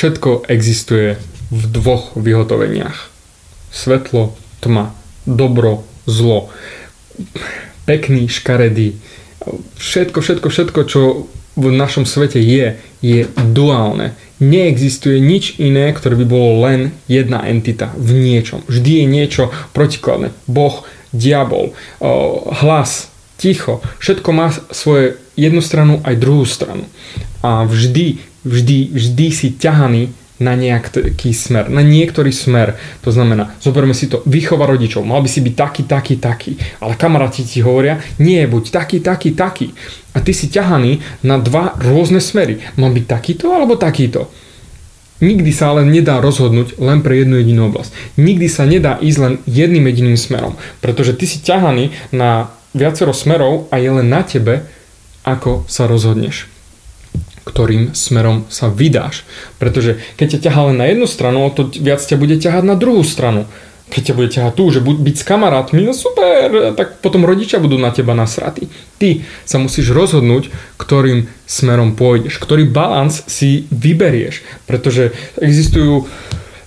všetko existuje v dvoch vyhotoveniach. Svetlo, tma, dobro, zlo. Pekný, škaredý. Všetko, všetko, všetko, čo v našom svete je, je duálne. Neexistuje nič iné, ktoré by bolo len jedna entita v niečom. Vždy je niečo protikladné. Boh, diabol, hlas, ticho. Všetko má svoje jednu stranu aj druhú stranu. A vždy, vždy, vždy si ťahaný na nejaký smer, na niektorý smer. To znamená, zoberme si to, výchova rodičov, mal by si byť taký, taký, taký. Ale kamaráti ti hovoria, nie, buď taký, taký, taký. A ty si ťahaný na dva rôzne smery. Mal byť takýto alebo takýto. Nikdy sa ale nedá rozhodnúť len pre jednu jedinú oblasť. Nikdy sa nedá ísť len jedným jediným smerom, pretože ty si ťahaný na viacero smerov a je len na tebe, ako sa rozhodneš ktorým smerom sa vydáš. Pretože keď ťa ťahá len na jednu stranu, to viac ťa bude ťahať na druhú stranu. Keď ťa bude ťahať tu, že byť s kamarátmi, no super, tak potom rodičia budú na teba nasratí. Ty sa musíš rozhodnúť, ktorým smerom pôjdeš, ktorý balans si vyberieš. Pretože existujú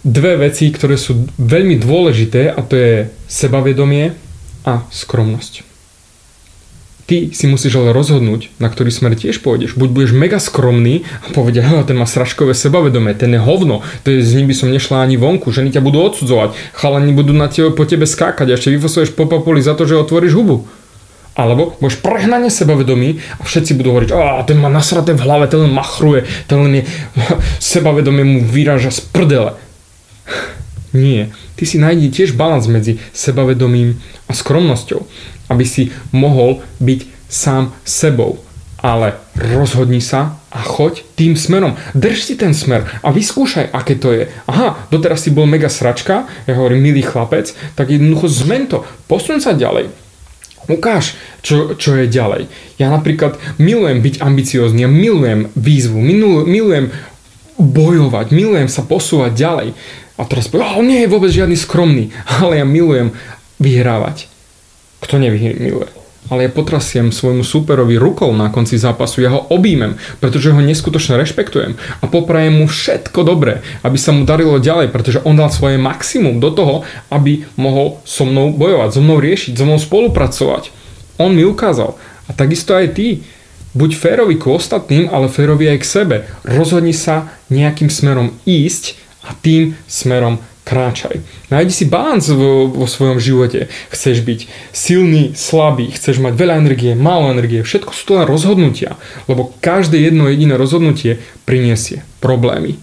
dve veci, ktoré sú veľmi dôležité a to je sebavedomie a skromnosť. Ty si musíš ale rozhodnúť, na ktorý smer tiež pôjdeš. Buď budeš mega skromný a povedia, ten má sračkové sebavedomie, ten je hovno, to je, s ním by som nešla ani vonku, ženy ťa budú odsudzovať, chalani budú na tebe, po tebe skákať a ešte vyfosuješ po popoli za to, že otvoríš hubu. Alebo budeš prehnane sebavedomý a všetci budú hovoriť, a ten má nasraté v hlave, ten len machruje, ten len je, sebavedomie mu vyráža z prdele. Nie. Ty si nájdi tiež balans medzi sebavedomím a skromnosťou aby si mohol byť sám sebou. Ale rozhodni sa a choď tým smerom. Drž si ten smer a vyskúšaj, aké to je. Aha, doteraz si bol mega sračka, ja hovorím milý chlapec, tak jednoducho zmen to, posun sa ďalej. Ukáž, čo, čo je ďalej. Ja napríklad milujem byť ambiciózny, ja milujem výzvu, milujem bojovať, milujem sa posúvať ďalej. A teraz poviem, oh, nie je vôbec žiadny skromný, ale ja milujem vyhrávať. Kto nevymiluje? ale ja potrasiem svojmu súperovi rukou na konci zápasu, ja ho objímem, pretože ho neskutočne rešpektujem a poprajem mu všetko dobré, aby sa mu darilo ďalej, pretože on dal svoje maximum do toho, aby mohol so mnou bojovať, so mnou riešiť, so mnou spolupracovať. On mi ukázal. A takisto aj ty. Buď férový k ostatným, ale férový aj k sebe. Rozhodni sa nejakým smerom ísť a tým smerom kráčaj. Nájdi si balans vo, vo svojom živote. Chceš byť silný, slabý, chceš mať veľa energie, málo energie. Všetko sú to len rozhodnutia, lebo každé jedno jediné rozhodnutie priniesie problémy.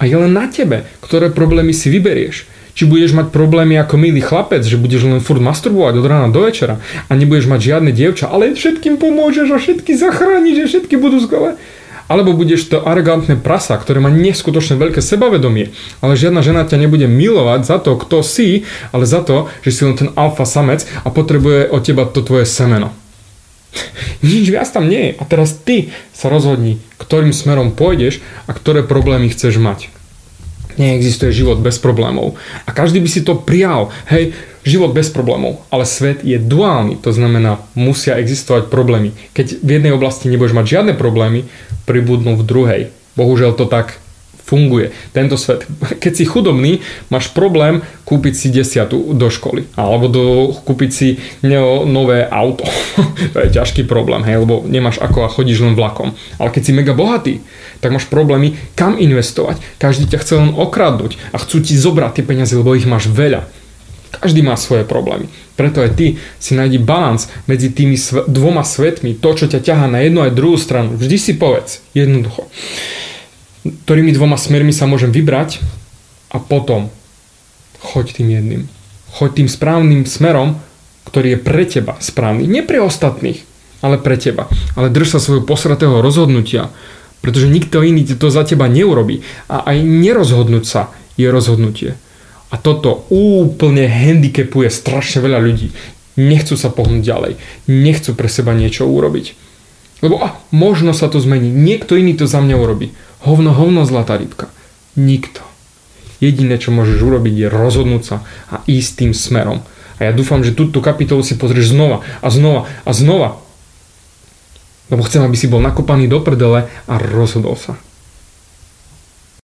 A je len na tebe, ktoré problémy si vyberieš. Či budeš mať problémy ako milý chlapec, že budeš len furt masturbovať od rána do večera a nebudeš mať žiadne dievča, ale všetkým pomôžeš a všetky zachrániš, že všetky budú skvelé alebo budeš to arogantné prasa, ktoré má neskutočne veľké sebavedomie, ale žiadna žena ťa nebude milovať za to, kto si, ale za to, že si len ten alfa samec a potrebuje od teba to tvoje semeno. Nič viac tam nie je. A teraz ty sa rozhodni, ktorým smerom pôjdeš a ktoré problémy chceš mať. Neexistuje život bez problémov. A každý by si to prijal. Hej, život bez problémov. Ale svet je duálny, to znamená, musia existovať problémy. Keď v jednej oblasti nebudeš mať žiadne problémy, pribudnú v druhej. Bohužiaľ to tak funguje. Tento svet. Keď si chudobný, máš problém kúpiť si desiatu do školy. Alebo do, kúpiť si no, nové auto. to je ťažký problém, hej, lebo nemáš ako a chodíš len vlakom. Ale keď si mega bohatý, tak máš problémy, kam investovať. Každý ťa chce len okradnúť a chcú ti zobrať tie peniaze, lebo ich máš veľa. Každý má svoje problémy. Preto aj ty si nájdi balans medzi tými sv- dvoma svetmi, to, čo ťa ťahá na jednu aj druhú stranu. Vždy si povedz, jednoducho, ktorými dvoma smermi sa môžem vybrať a potom choď tým jedným. Choď tým správnym smerom, ktorý je pre teba správny. Nie pre ostatných, ale pre teba. Ale drž sa svojho posratého rozhodnutia, pretože nikto iný to za teba neurobí. A aj nerozhodnúť sa je rozhodnutie. A toto úplne handicapuje strašne veľa ľudí. Nechcú sa pohnúť ďalej. Nechcú pre seba niečo urobiť. Lebo a, možno sa to zmení. Niekto iný to za mňa urobí. Hovno, hovno, zlatá rybka. Nikto. Jediné, čo môžeš urobiť, je rozhodnúť sa a ísť tým smerom. A ja dúfam, že túto kapitolu si pozrieš znova a znova a znova. Lebo chcem, aby si bol nakopaný do prdele a rozhodol sa.